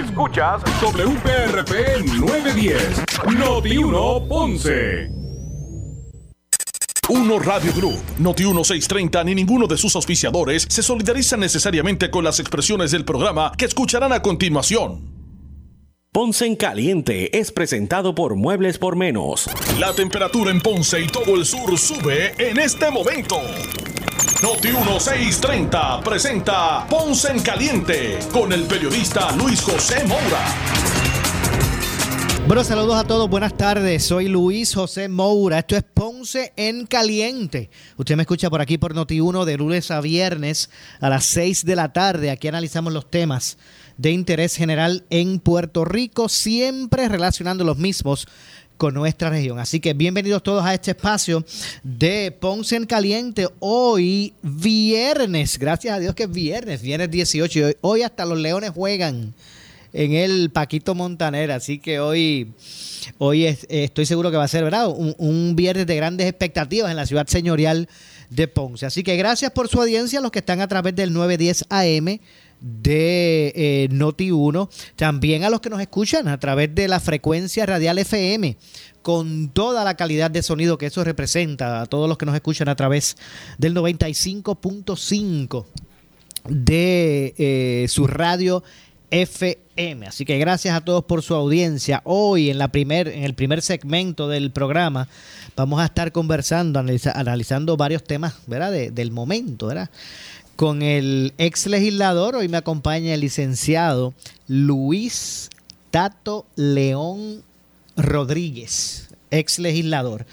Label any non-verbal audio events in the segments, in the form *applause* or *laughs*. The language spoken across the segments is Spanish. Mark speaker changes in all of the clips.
Speaker 1: Escuchas WPRP 910, Noti 1 Ponce.
Speaker 2: Uno Radio Group, Noti 1630 ni ninguno de sus auspiciadores se solidariza necesariamente con las expresiones del programa que escucharán a continuación.
Speaker 3: Ponce en Caliente es presentado por Muebles por Menos.
Speaker 2: La temperatura en Ponce y todo el sur sube en este momento. Noti 1630 presenta Ponce en Caliente con el periodista Luis José Moura.
Speaker 4: Bueno, saludos a todos, buenas tardes. Soy Luis José Moura. Esto es Ponce en Caliente. Usted me escucha por aquí por Noti1 de lunes a viernes a las 6 de la tarde. Aquí analizamos los temas de interés general en Puerto Rico, siempre relacionando los mismos con nuestra región. Así que bienvenidos todos a este espacio de Ponce en Caliente. Hoy viernes, gracias a Dios que es viernes, viernes 18. Y hoy, hoy hasta los Leones juegan en el Paquito Montaner. Así que hoy, hoy es, estoy seguro que va a ser ¿verdad? Un, un, viernes de grandes expectativas en la ciudad señorial de Ponce. Así que gracias por su audiencia, los que están a través del 910 AM de eh, Noti 1, también a los que nos escuchan a través de la frecuencia radial FM, con toda la calidad de sonido que eso representa, a todos los que nos escuchan a través del 95.5 de eh, su radio FM. Así que gracias a todos por su audiencia. Hoy en, la primer, en el primer segmento del programa vamos a estar conversando, analiza, analizando varios temas ¿verdad? De, del momento. ¿verdad? Con el ex legislador. Hoy me acompaña el licenciado Luis Tato León Rodríguez, ex legislador.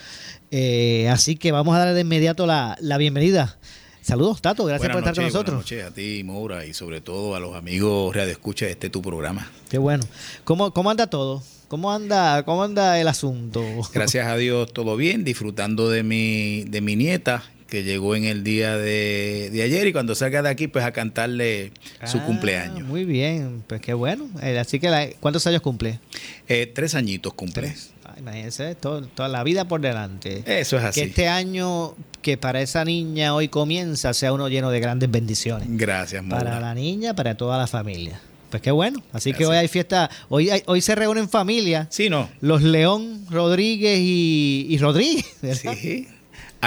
Speaker 4: Eh, así que vamos a darle de inmediato la, la bienvenida. Saludos, Tato, gracias
Speaker 5: buenas
Speaker 4: por estar con nosotros.
Speaker 5: Buenas noches a ti, Moura, y sobre todo a los amigos Radio Escucha de este tu programa.
Speaker 4: Qué bueno. ¿Cómo, cómo anda todo? ¿Cómo anda, ¿Cómo anda el asunto?
Speaker 5: Gracias a Dios, todo bien, disfrutando de mi, de mi nieta, que llegó en el día de, de, ayer y cuando salga de aquí pues a cantarle ah, su cumpleaños.
Speaker 4: Muy bien, pues qué bueno. Eh, así que, la, ¿cuántos años cumple?
Speaker 5: Eh, tres añitos cumple.
Speaker 4: Tres. Ah, imagínense, todo, toda la vida por delante.
Speaker 5: Eso es así.
Speaker 4: Que este año que para esa niña hoy comienza sea uno lleno de grandes bendiciones.
Speaker 5: Gracias, Maura.
Speaker 4: Para la niña, para toda la familia. Pues qué bueno. Así Gracias. que hoy hay fiesta. Hoy hay, hoy se reúnen familia.
Speaker 5: Sí, no.
Speaker 4: Los León Rodríguez y, y Rodríguez. ¿verdad?
Speaker 5: Sí.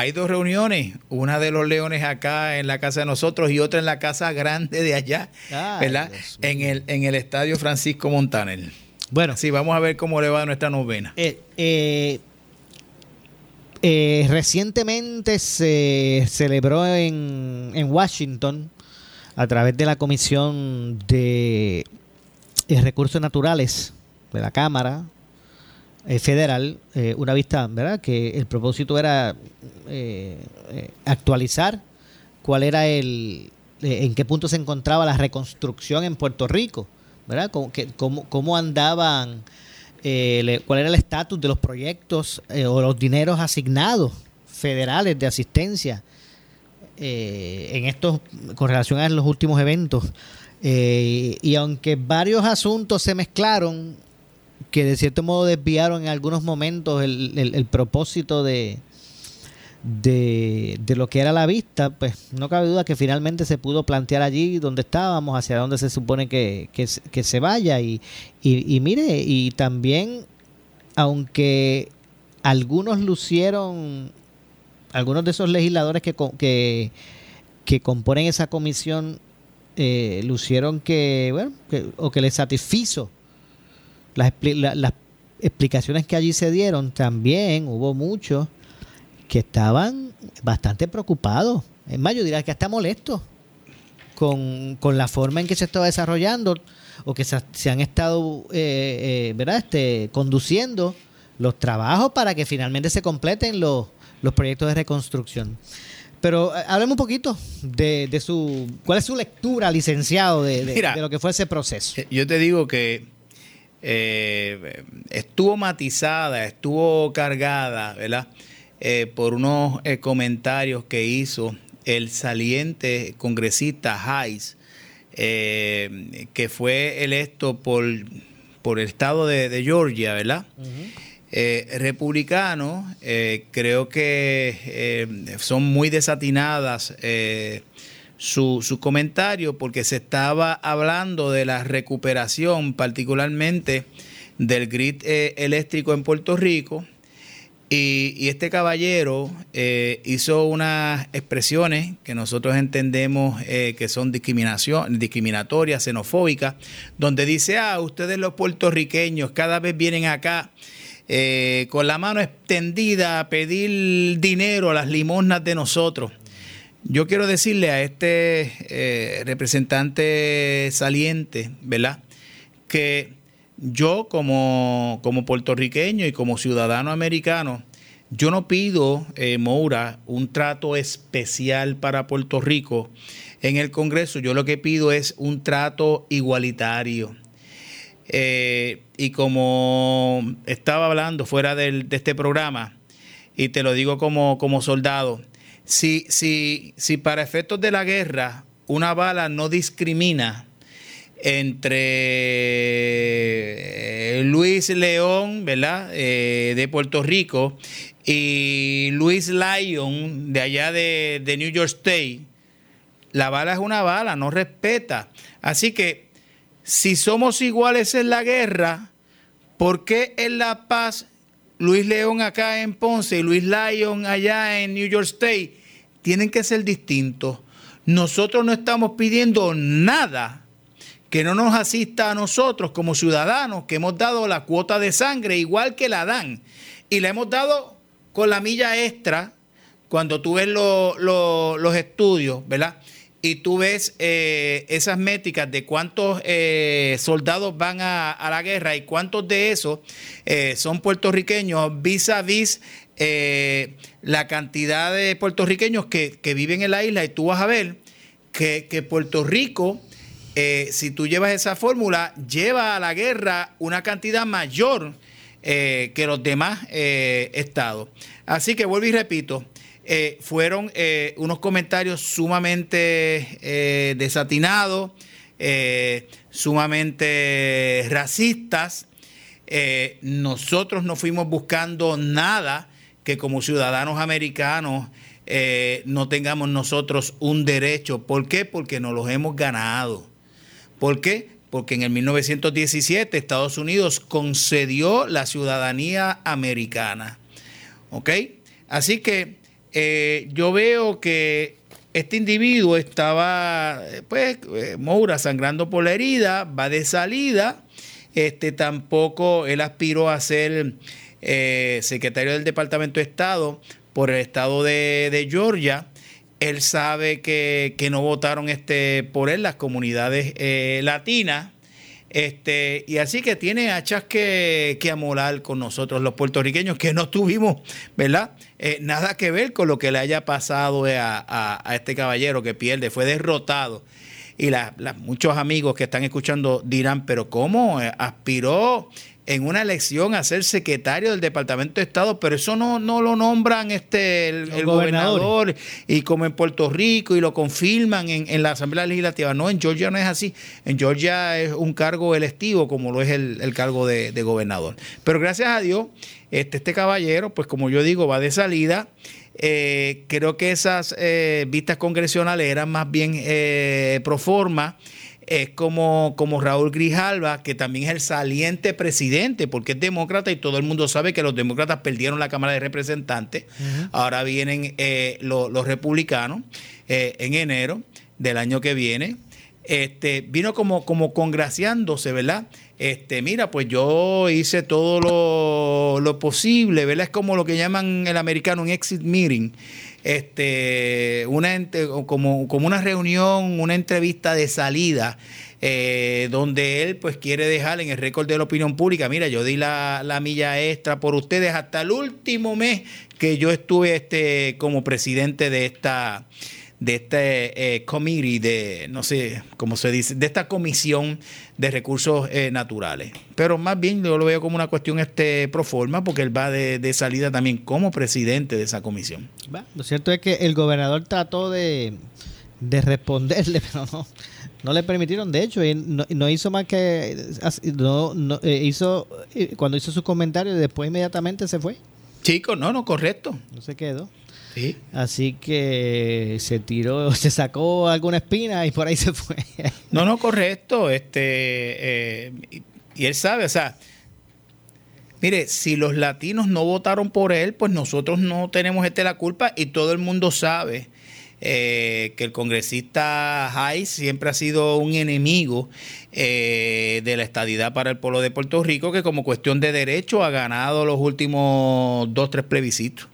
Speaker 5: Hay dos reuniones, una de los leones acá en la casa de nosotros y otra en la casa grande de allá, Ay, ¿verdad? En el, en el estadio Francisco Montaner.
Speaker 4: Bueno,
Speaker 5: sí, vamos a ver cómo le va a nuestra novena.
Speaker 4: Eh, eh, eh, recientemente se celebró en, en, Washington a través de la Comisión de Recursos Naturales de la Cámara eh, Federal eh, una vista, ¿verdad? Que el propósito era eh, actualizar cuál era el, en qué punto se encontraba la reconstrucción en Puerto Rico, ¿verdad? Cómo, cómo, cómo andaban eh, cuál era el estatus de los proyectos eh, o los dineros asignados federales de asistencia eh, en estos con relación a los últimos eventos. y aunque varios asuntos se mezclaron, que de cierto modo desviaron en algunos momentos el, el, propósito de, de, de, lo que era la vista, pues no cabe duda que finalmente se pudo plantear allí donde estábamos, hacia donde se supone que, que, que se vaya. Y, y, y, mire, y también, aunque algunos lucieron, algunos de esos legisladores que, que, que componen esa comisión, eh, lucieron que, bueno, que, o que les satisfizo las, la, las explicaciones que allí se dieron, también hubo muchos que estaban bastante preocupados. Es más, yo diría que hasta molestos con, con, la forma en que se estaba desarrollando o que se, se han estado eh, eh, ¿verdad? Este, conduciendo los trabajos para que finalmente se completen los, los proyectos de reconstrucción. Pero eh, hábleme un poquito de, de, su... ¿Cuál es su lectura, licenciado, de, de, Mira, de lo que fue ese proceso?
Speaker 5: Yo te digo que eh, estuvo matizada, estuvo cargada, ¿verdad? Eh, por unos eh, comentarios que hizo el saliente congresista Hayes, que fue electo por, por el estado de, de Georgia, ¿verdad? Uh -huh. republicano, creo que son muy desatinadas su, su comentario porque se estaba hablando de la recuperación, particularmente del grid eh, eléctrico en Puerto Rico. Y, este caballero eh, hizo unas expresiones que nosotros entendemos eh, que son discriminación, discriminatorias, xenofóbicas, donde dice, ah, ustedes los puertorriqueños cada vez vienen acá con la mano extendida a pedir dinero a las limosnas de nosotros. Yo quiero decirle a este representante saliente, ¿verdad? Que yo como, puertorriqueño y como ciudadano americano, yo no pido, eh, Moura, un trato especial para Puerto Rico en el Congreso. Yo lo que pido es un trato igualitario. Eh, y como estaba hablando fuera de este programa, y te lo digo como, como soldado, si, si, si para efectos de la guerra una bala no discrimina, entre eh, Luis León, ¿verdad? Eh, de Puerto Rico y Luis Lyon de allá de, de, New York State. La bala es una bala, no respeta. Así que si somos iguales en la guerra, ¿por qué en la paz Luis León acá en Ponce y Luis Lyon allá en New York State tienen que ser distintos? Nosotros no estamos pidiendo nada que no nos asista a nosotros como ciudadanos que hemos dado la cuota de sangre igual que la dan. Y la hemos dado con la milla extra cuando tú ves los estudios, ¿verdad? Y tú ves eh, esas métricas de cuántos eh, soldados van a, la guerra y cuántos de esos eh, son puertorriqueños vis a vis la cantidad de puertorriqueños que, viven en la isla y tú vas a ver que, que Puerto Rico eh, si tú llevas esa fórmula, lleva a la guerra una cantidad mayor eh, que los demás eh, estados. Así que vuelvo y repito, fueron unos comentarios sumamente desatinados, sumamente racistas. nosotros no fuimos buscando nada que como ciudadanos americanos no tengamos nosotros un derecho. ¿Por qué? Porque nos los hemos ganado. ¿Por qué? Porque en el 1917 Estados Unidos concedió la ciudadanía americana. ¿Ok? Así que eh, yo veo que este individuo estaba, pues, eh, Moura sangrando por la herida, va de salida. Este tampoco él aspiró a ser eh, secretario del Departamento de Estado por el estado de Georgia él sabe que, no votaron este, por él las comunidades eh, latinas. Este, y así que tiene hachas que, amolar con nosotros los puertorriqueños, que no tuvimos, ¿verdad? Eh, nada que ver con lo que le haya pasado a, este caballero que pierde, fue derrotado. Y muchos amigos que están escuchando dirán, pero ¿cómo aspiró en una elección a ser secretario del Departamento de Estado, pero eso no, no lo nombran este el, gobernador y como en Puerto Rico y lo confirman en, la Asamblea Legislativa. No, en Georgia no es así. En Georgia es un cargo electivo como lo es el, cargo de, gobernador. Pero gracias a Dios, este, este caballero, pues como yo digo, va de salida. Eh, creo que esas eh, vistas congresionales eran más bien eh, pro forma es como, como Raúl Grijalva, que también es el saliente presidente, porque es demócrata y todo el mundo sabe que los demócratas perdieron la Cámara de Representantes. Ahora vienen eh, los, republicanos eh, en enero del año que viene. Este, vino como, como congraciándose, ¿verdad? Este, mira, pues yo hice todo lo, lo posible, ¿verdad? Es como lo que llaman el americano un exit meeting este, una, como, como una reunión, una entrevista de salida. Eh, donde él pues quiere dejar en el récord de la opinión pública, mira, yo di la, la, milla extra por ustedes hasta el último mes que yo estuve este, como presidente de esta de este eh, committee de, no sé cómo se dice, de esta comisión de recursos eh, naturales. Pero más bien yo lo veo como una cuestión este pro forma, porque él va de, salida también como presidente de esa comisión.
Speaker 4: lo cierto es que el gobernador trató de, responderle, *laughs* pero no, no le permitieron. De hecho, no, no hizo más que, no, no eh, hizo, cuando hizo sus comentarios, después inmediatamente se fue.
Speaker 5: Chicos, no, no, correcto.
Speaker 4: No se quedó. Así que se tiró, *laughs* se sacó alguna espina y por ahí se fue. *laughs*
Speaker 5: No, no, correcto. Este, eh, y él sabe, o sea, Mire, si los latinos no votaron por él, pues nosotros no tenemos este la culpa y todo el mundo sabe eh, que el congresista Hayes siempre ha sido un enemigo eh, de la estadidad para el pueblo de Puerto Rico, que como cuestión de derecho ha ganado los últimos dos, tres plebiscitos.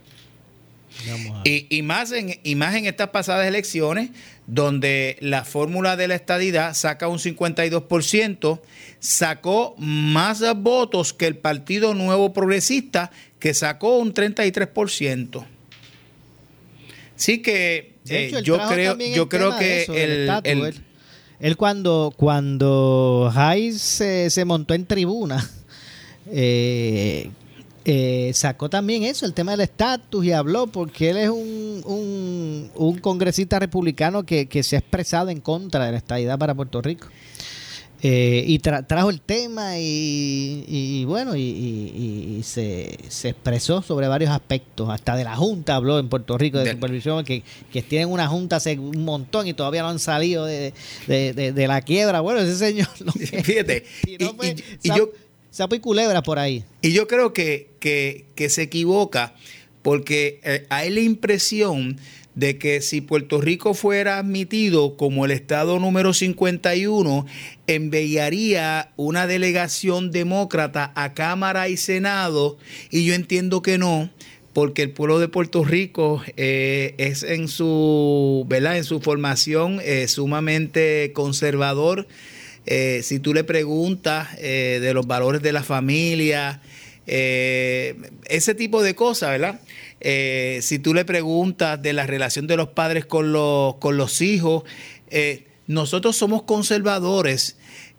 Speaker 5: Y, y, más en, y más en estas pasadas elecciones, donde la fórmula de la estadidad saca un 52%, sacó más votos que el Partido Nuevo Progresista, que sacó un 33%. Sí que eh, yo creo, yo creo que el,
Speaker 4: él, cuando, cuando Hayes se, se montó en tribuna, *laughs* eh, eh, sacó también eso, el tema del estatus y habló porque él es un, un, congresista republicano que, se ha expresado en contra de la estadidad para Puerto Rico. Eh, y trajo el tema y, bueno, y, se, expresó sobre varios aspectos, hasta de la Junta habló en Puerto Rico de, supervisión, que, tienen una Junta hace un montón y todavía no han salido de, la quiebra. Bueno, ese señor...
Speaker 5: Fíjate, y, yo
Speaker 4: y por ahí.
Speaker 5: Y yo creo que, que, se equivoca porque eh, hay la impresión de que si Puerto Rico fuera admitido como el estado número 51, enviaría una delegación demócrata a Cámara y Senado, y yo entiendo que no, porque el pueblo de Puerto Rico eh, es en su, ¿verdad? en su formación eh, sumamente conservador eh, si tú le preguntas eh, de los valores de la familia, eh, ese tipo de cosas, ¿verdad? si tú le preguntas de la relación de los padres con los, con los hijos, nosotros somos conservadores.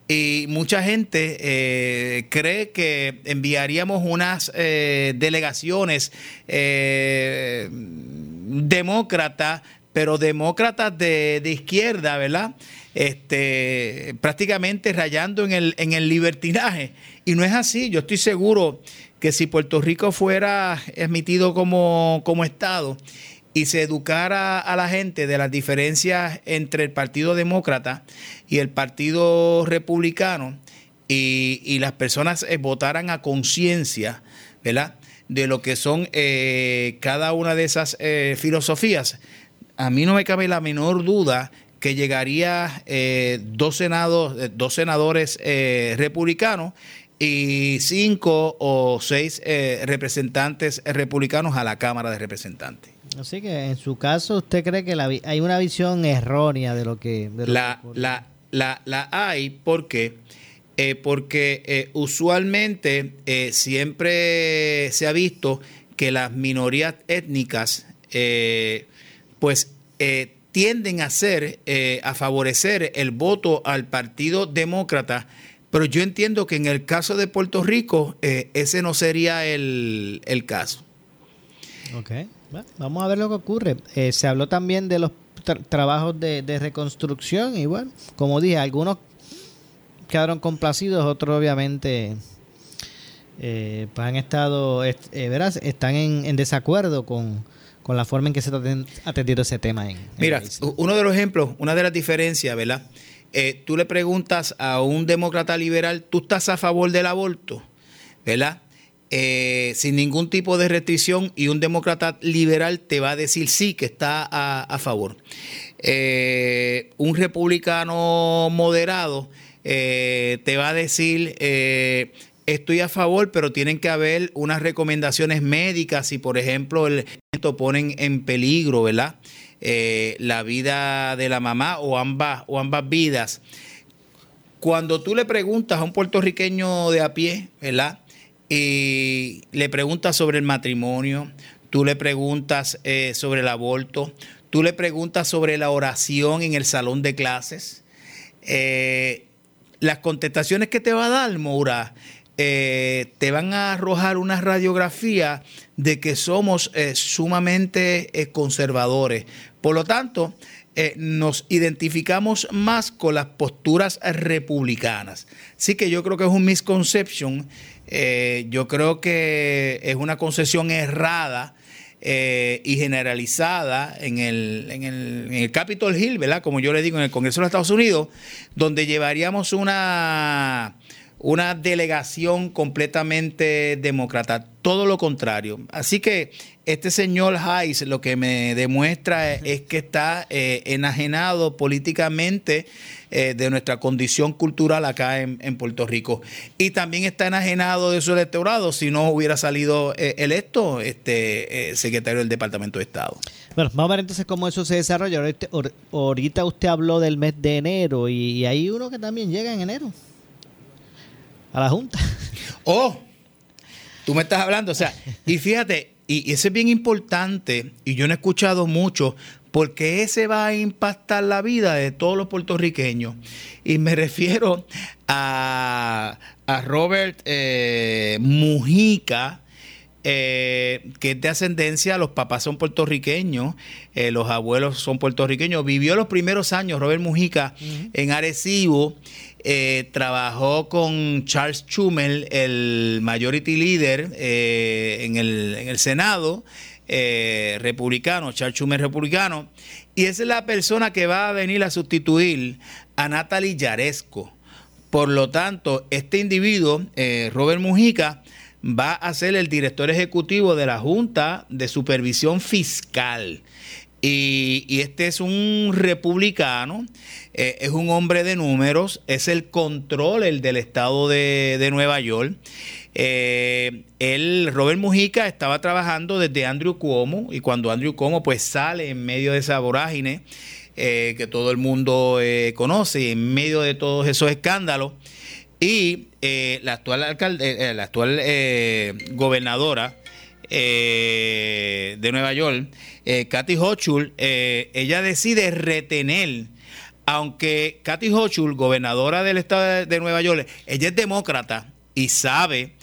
Speaker 5: Y mucha gente cree que enviaríamos unas delegaciones demócratas, pero demócratas de, de izquierda, ¿verdad? Este, prácticamente rayando en el, en el libertinaje. Y no es así. Yo estoy seguro que si Puerto Rico fuera admitido como, como Estado y se educara a la gente de las diferencias entre el Partido Demócrata y el Partido Republicano y, las personas eh, votaran a conciencia, ¿verdad? De lo que son eh, cada una de esas eh, filosofías, a mí no me cabe la menor duda que llegaría eh, dos, senados, eh, dos senadores eh, republicanos y cinco o seis representantes republicanos a la Cámara de Representantes.
Speaker 4: Así que en su caso, ¿usted cree que hay una visión errónea de lo que...
Speaker 5: la, la, la, la, hay porque, porque usualmente siempre se ha visto que las minorías étnicas pues tienden a ser, eh, a favorecer el voto al Partido Demócrata, pero yo entiendo que en el caso de Puerto Rico eh, ese no sería el, caso.
Speaker 4: Ok, vamos a ver lo que ocurre. Eh, se habló también de los trabajos de, reconstrucción y bueno, como dije, algunos quedaron complacidos, otros obviamente pues han estado, verás, están en desacuerdo con con la forma en que se ha atendido ese tema. En,
Speaker 5: Mira, uno de los ejemplos, una de las diferencias, ¿verdad? Eh, tú le preguntas a un demócrata liberal, ¿tú estás a favor del aborto? ¿Verdad? Eh, sin ningún tipo de restricción y un demócrata liberal te va a decir sí, que está a, favor. Eh, un republicano moderado te va a decir estoy a favor, pero tienen que haber unas recomendaciones médicas si, por ejemplo, el ponen en peligro, ¿verdad? Eh, la vida de la mamá o ambas, o ambas vidas. Cuando tú le preguntas a un puertorriqueño de a pie, ¿verdad? Y le preguntas sobre el matrimonio, tú le preguntas eh, sobre el aborto, tú le preguntas sobre la oración en el salón de clases. Eh, las contestaciones que te va a dar, Moura, eh, te van a arrojar una radiografía de que somos eh, sumamente eh, conservadores. Por lo tanto, nos identificamos más con las posturas republicanas. Así que yo creo que es un misconception, yo creo que es una concesión errada y generalizada en el, en, el, en el Capitol Hill, ¿verdad? Como yo le digo, en el Congreso de los Estados Unidos, donde llevaríamos una una delegación completamente demócrata, todo lo contrario. Así que este señor Hayes lo que me demuestra es, que está eh, enajenado políticamente eh, de nuestra condición cultural acá en, Puerto Rico. Y también está enajenado de su electorado si no hubiera salido eh, electo este secretario del Departamento de Estado.
Speaker 4: Bueno, vamos a ver entonces cómo eso se desarrolla. Ahorita usted habló del mes de enero y hay uno que también llega en enero a la Junta. *laughs*
Speaker 5: Oh, tú me estás hablando, o sea, y fíjate, y, ese es bien importante, y yo no he escuchado mucho, porque ese va a impactar la vida de todos los puertorriqueños. Y me refiero a, Robert eh, Mujica, eh, que es de ascendencia, los papás son puertorriqueños, eh, los abuelos son puertorriqueños. Vivió los primeros años Robert Mujica en Arecibo eh, trabajó con Charles Schumer, el majority leader eh, en, el, Senado eh, republicano, Charles Schumer republicano, y es la persona que va a venir a sustituir a Natalie Yaresco. Por lo tanto, este individuo, Robert Mujica, va a ser el director ejecutivo de la Junta de Supervisión Fiscal. Y, este es un republicano, eh, es un hombre de números, es el control el del estado de, Nueva York. Eh, Robert Mujica, estaba trabajando desde Andrew Cuomo y cuando Andrew Cuomo pues sale en medio de esa vorágine eh, que todo el mundo conoce, en medio de todos esos escándalos, y la actual, alcalde, la actual gobernadora de Nueva York, eh, Kathy Hochul, eh, ella decide retener, aunque Kathy Hochul, gobernadora del estado de Nueva York, ella es demócrata y sabe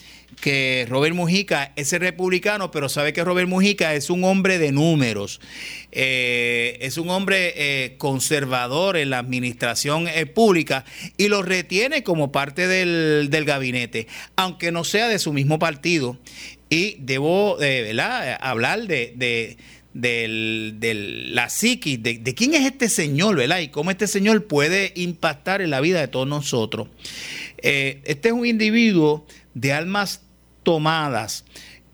Speaker 5: que Robert Mujica es republicano, pero sabe que Robert Mujica es un hombre de números, eh, es un hombre conservador en la administración pública y lo retiene como parte del, gabinete, aunque no sea de su mismo partido. Debo hablar de la psiquis, de, quién es este Señor, ¿verdad? Y cómo este Señor puede impactar en la vida de todos nosotros. Eh, este es un individuo de almas tomadas.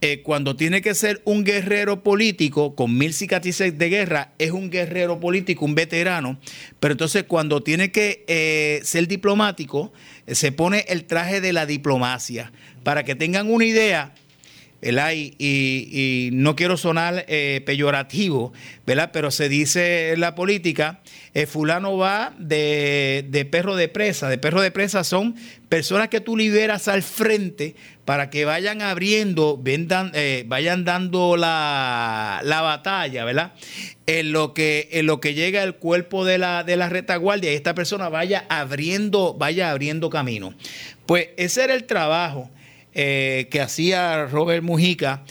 Speaker 5: Eh, cuando tiene que ser un guerrero político con mil cicatrices de guerra, es un guerrero político, un veterano, pero entonces cuando tiene que eh, ser diplomático, se pone el traje de la diplomacia. Para que tengan una idea, ¿verdad? Y, no quiero sonar eh, peyorativo, ¿verdad? Pero se dice en la política, eh, fulano va de, perro de presa. De perro de presa son personas que tú liberas al frente para que vayan abriendo, vendan, eh, vayan dando la, batalla, ¿verdad? En lo, que, en lo que llega el cuerpo de la, de la retaguardia y esta persona vaya abriendo, vaya abriendo camino. Pues ese era el trabajo eh, que hacía Robert Mujica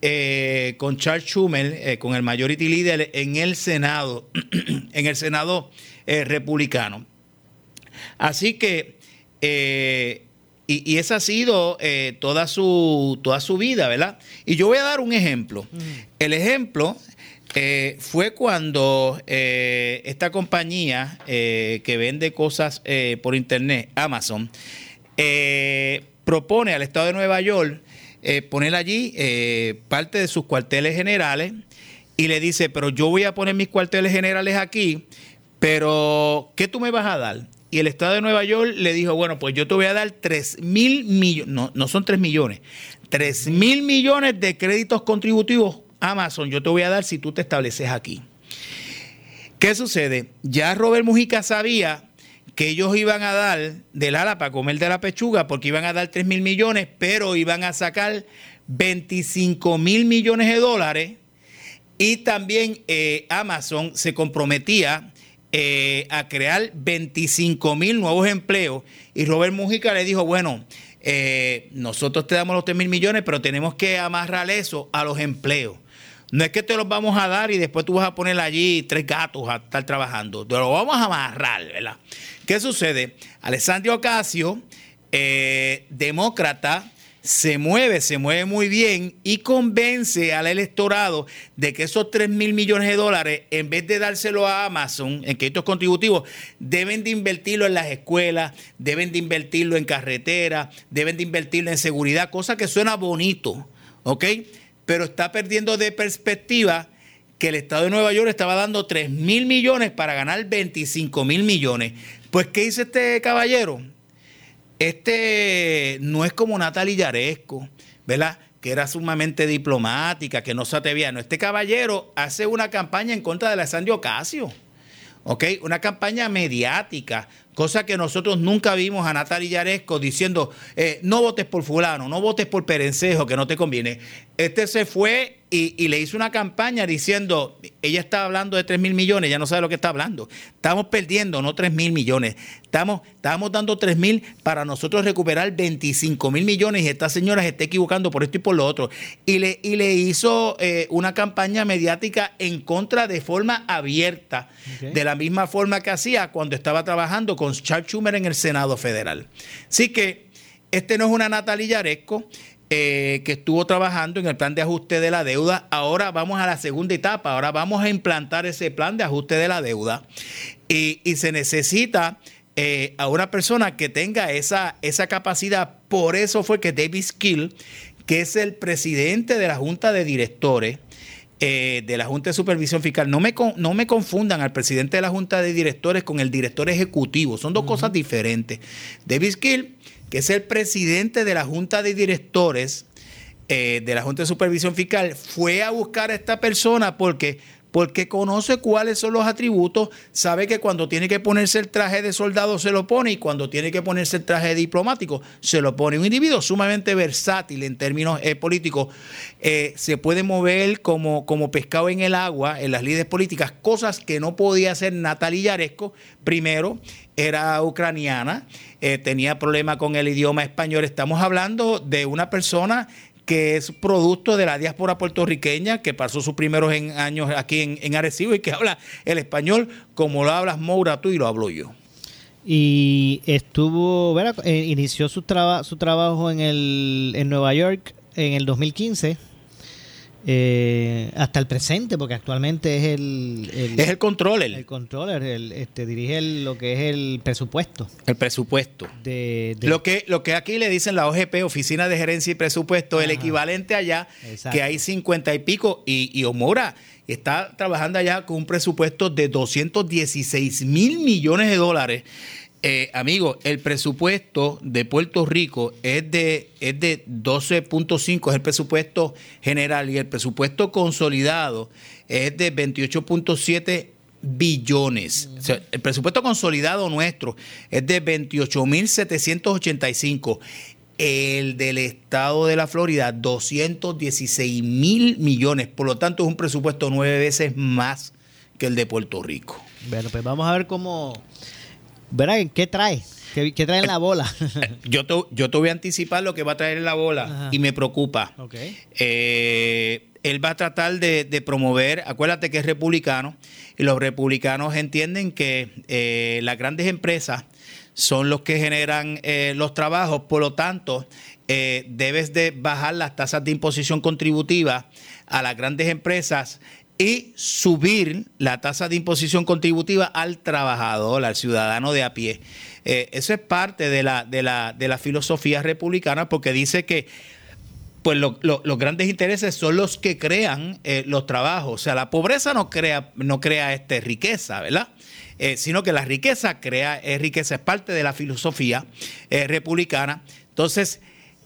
Speaker 5: eh, con Charles Schumer, eh, con el Majority Leader en el Senado, *clears throat* en el Senado republicano. Así que, y, esa ha sido toda, su, toda su vida, ¿verdad? Y yo voy a dar un ejemplo. El ejemplo fue cuando esta compañía que vende cosas por internet, Amazon, propone al Estado de Nueva York eh, poner allí eh, parte de sus cuarteles generales y le dice, pero yo voy a poner mis cuarteles generales aquí, pero ¿qué tú me vas a dar? Y el Estado de Nueva York le dijo, bueno, pues yo te voy a dar 3 mil millones, no, no son 3 millones, 3 mil millones de créditos contributivos Amazon, yo te voy a dar si tú te estableces aquí. ¿Qué sucede? Ya Robert Mujica sabía que ellos iban a dar del ala para comer de la pechuga porque iban a dar 3 mil millones, pero iban a sacar 25 mil millones de dólares y también eh, Amazon se comprometía eh, a crear 25 mil nuevos empleos y Robert Mujica le dijo, bueno, eh, nosotros te damos los 3 mil millones, pero tenemos que amarrar eso a los empleos. No es que te los vamos a dar y después tú vas a poner allí tres gatos a estar trabajando. Te lo vamos a amarrar, ¿verdad? ¿Qué sucede? Alessandro Ocasio, eh, demócrata, se mueve, se mueve muy bien y convence al electorado de que esos 3 mil millones de dólares, en vez de dárselo a Amazon en créditos contributivos, deben de invertirlo en las escuelas, deben de invertirlo en carretera, deben de invertirlo en seguridad, cosa que suena bonito, ¿ok? Pero está perdiendo de perspectiva que el Estado de Nueva York estaba dando 3 mil millones para ganar 25 mil millones. Pues, ¿qué hizo este caballero? Este no es como Natalie Yaresco, ¿verdad? Que era sumamente diplomática, que no se atrevía. No, este caballero hace una campaña en contra de Alessandro Ocasio. ¿ok? Una campaña mediática, cosa que nosotros nunca vimos a Natalia Yaresco diciendo, eh, no votes por fulano, no votes por Perencejo, que no te conviene. Este se fue y, le hizo una campaña diciendo, ella está hablando de 3 mil millones, ya no sabe lo que está hablando. Estamos perdiendo, no 3 mil millones. Estamos, estamos dando 3 mil para nosotros recuperar 25 mil millones y esta señora se está equivocando por esto y por lo otro. Y le, y le hizo eh, una campaña mediática en contra de forma abierta, de la misma forma que hacía cuando estaba trabajando con Charles Schumer en el Senado Federal. Así que este no es una Natalia Yaresco. Eh, que estuvo trabajando en el plan de ajuste de la deuda. Ahora vamos a la segunda etapa, ahora vamos a implantar ese plan de ajuste de la deuda y, se necesita eh, a una persona que tenga esa, esa capacidad. Por eso fue que David Skill, que es el presidente de la Junta de Directores, eh, de la Junta de Supervisión Fiscal. No me, no me confundan al presidente de la Junta de Directores con el director ejecutivo. Son dos cosas diferentes. David Skill que es el presidente de la Junta de Directores eh, de la Junta de Supervisión Fiscal, fue a buscar a esta persona porque porque conoce cuáles son los atributos, sabe que cuando tiene que ponerse el traje de soldado se lo pone y cuando tiene que ponerse el traje diplomático se lo pone. Un individuo sumamente versátil en términos eh, políticos, eh, se puede mover como, como pescado en el agua en las líderes políticas, cosas que no podía hacer Natalia Yaresco. Primero, era ucraniana, eh, tenía problemas con el idioma español. Estamos hablando de una persona que es producto de la diáspora puertorriqueña, que pasó sus primeros años aquí en, en, Arecibo y que habla el español como lo hablas Moura tú y lo hablo yo.
Speaker 4: Y estuvo, ¿verdad? Eh, inició su, su trabajo en, el, en Nueva York en el 2015 eh, hasta el presente, porque actualmente es el,
Speaker 5: es el controller.
Speaker 4: El controller, el, este, dirige lo que es el presupuesto.
Speaker 5: El presupuesto. De, Lo, que, lo que aquí le dicen la OGP, Oficina de Gerencia y Presupuesto, el equivalente allá, que hay cincuenta y pico, y, y Omora está trabajando allá con un presupuesto de 216 mil millones de dólares eh, amigo, el presupuesto de Puerto Rico es de, es de 12.5, es el presupuesto general, y el presupuesto consolidado es de 28.7 billones. el presupuesto consolidado nuestro es de 28.785. El del estado de la Florida, 216 mil millones. Por lo tanto, es un presupuesto nueve veces más que el de Puerto Rico.
Speaker 4: Bueno, pues vamos a ver cómo ¿Verdad? ¿Qué trae? ¿Qué, trae en la bola? *laughs*
Speaker 5: yo, te, yo te voy a anticipar lo que va a traer en la bola y me preocupa. Eh, él va a tratar de, promover, acuérdate que es republicano, y los republicanos entienden que eh, las grandes empresas son los que generan eh, los trabajos, por lo tanto, debes de bajar las tasas de imposición contributiva a las grandes empresas y subir la tasa de imposición contributiva al trabajador, al ciudadano de a pie. Eh, eso es parte de la, de, la, de filosofía republicana porque dice que pues los grandes intereses son los que crean eh, los trabajos. O sea, la pobreza no crea, no crea este, riqueza, ¿verdad? Eh, sino que la riqueza crea es riqueza, es parte de la filosofía republicana. Entonces,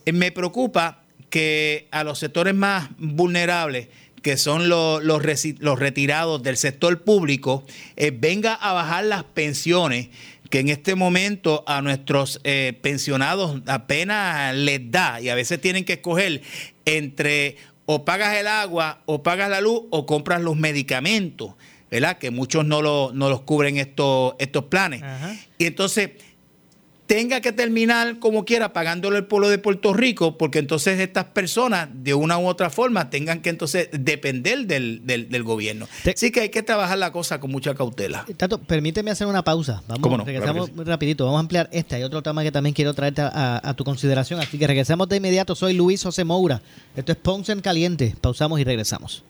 Speaker 5: me preocupa que a los sectores más vulnerables que son los, los, retirados del sector público, eh, venga a bajar las pensiones que en este momento a nuestros eh, pensionados apenas les da y a veces tienen que escoger entre o pagas el agua o pagas la luz o compras los medicamentos, ¿verdad? Que muchos no, lo, no los cubren estos, estos planes. Y entonces tenga que terminar como quiera pagándole el pueblo de Puerto Rico, porque entonces estas personas de una u otra forma tengan que entonces depender del, del, gobierno. Así que hay que trabajar la cosa con mucha cautela.
Speaker 4: Tato, permíteme hacer una pausa. Vamos, regresamos rapidito. Vamos a ampliar este. Hay otro tema que también quiero traerte a, tu consideración. Así que regresamos de inmediato. Soy Luis José Moura. Esto es Ponce en Caliente. Pausamos y regresamos.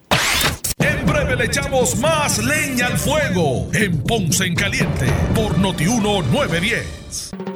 Speaker 2: En breve le echamos más leña al fuego en Ponce en Caliente por Notiuno 910.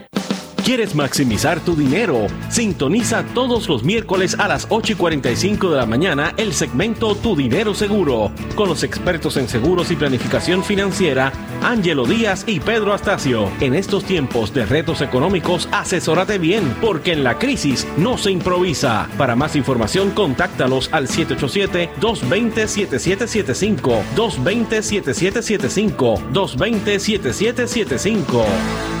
Speaker 3: ¿Quieres maximizar tu dinero? Sintoniza todos los miércoles a las 8 y 45 de la mañana el segmento Tu Dinero Seguro con los expertos en seguros y planificación financiera Ángelo Díaz y Pedro Astacio. En estos tiempos de retos económicos, asesórate bien porque en la crisis no se improvisa. Para más información, contáctalos al 787-220-7775, 220-7775, 220-7775.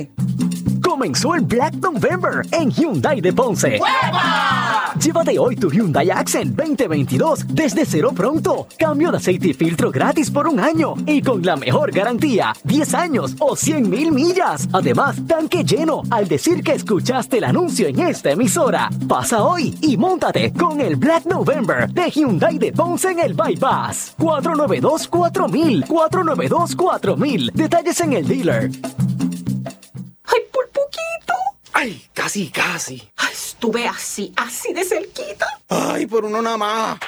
Speaker 6: 1129
Speaker 7: Comenzó el Black November en Hyundai de Ponce. Llévate hoy tu Hyundai Accent 2022 desde cero pronto. Cambio de aceite y filtro gratis por un año y con la mejor garantía, 10 años o 100 mil millas. Además, tanque lleno al decir que escuchaste el anuncio en esta emisora. Pasa hoy y montate con el Black November de Hyundai de Ponce en el Bypass. 492 4000 492 4000. Detalles en el dealer.
Speaker 8: Ay, casi, casi.
Speaker 9: Ay, estuve así, así de cerquita.
Speaker 8: Ay, por uno nada más.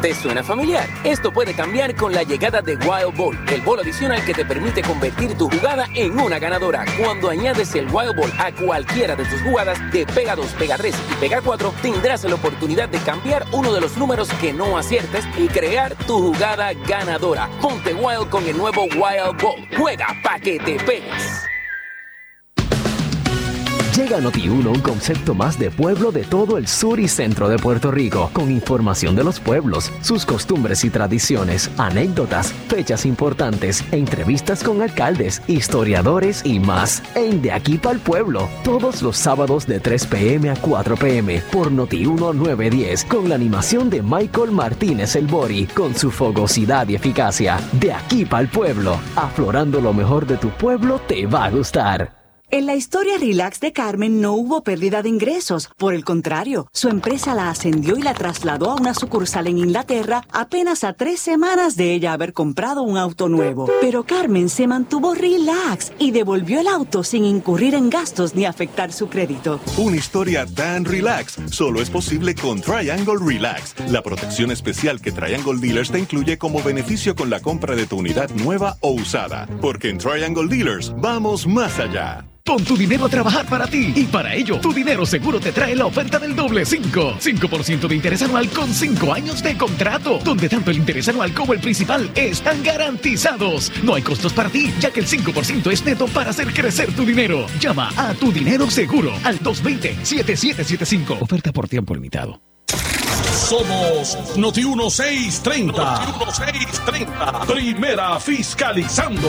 Speaker 10: ¿Te suena familiar? Esto puede cambiar con la llegada de Wild Ball, el bol adicional que te permite convertir tu jugada en una ganadora. Cuando añades el Wild Ball a cualquiera de tus jugadas de Pega 2, Pega 3 y Pega 4, tendrás la oportunidad de cambiar uno de los números que no aciertes y crear tu jugada ganadora. Ponte Wild con el nuevo Wild Ball. Juega pa' que te pegues.
Speaker 7: Llega Noti1, un concepto más de pueblo de todo el sur y centro de Puerto Rico, con información de los pueblos, sus costumbres y tradiciones, anécdotas, fechas importantes, entrevistas con alcaldes, historiadores y más. En De aquí para el pueblo, todos los sábados de 3 pm a 4 pm por Noti1 910, con la animación de Michael Martínez El Bori, con su fogosidad y eficacia. De aquí para el pueblo, aflorando lo mejor de tu pueblo te va a gustar.
Speaker 11: En la historia Relax de Carmen no hubo pérdida de ingresos. Por el contrario, su empresa la ascendió y la trasladó a una sucursal en Inglaterra apenas a tres semanas de ella haber comprado un auto nuevo. Pero Carmen se mantuvo relax y devolvió el auto sin incurrir en gastos ni afectar su crédito.
Speaker 12: Una historia tan relax solo es posible con Triangle Relax, la protección especial que Triangle Dealers te incluye como beneficio con la compra de tu unidad nueva o usada. Porque en Triangle Dealers vamos más allá.
Speaker 2: Pon tu dinero a trabajar para ti y para ello tu dinero seguro te trae la oferta del doble 5. 5% de interés anual con 5 años de contrato, donde tanto el interés anual como el principal están garantizados. No hay costos para ti, ya que el 5% es neto para hacer crecer tu dinero. Llama a tu dinero seguro al 220-7775. Oferta por tiempo limitado. Somos Noti 1630. Noti 1630. Primera fiscalizando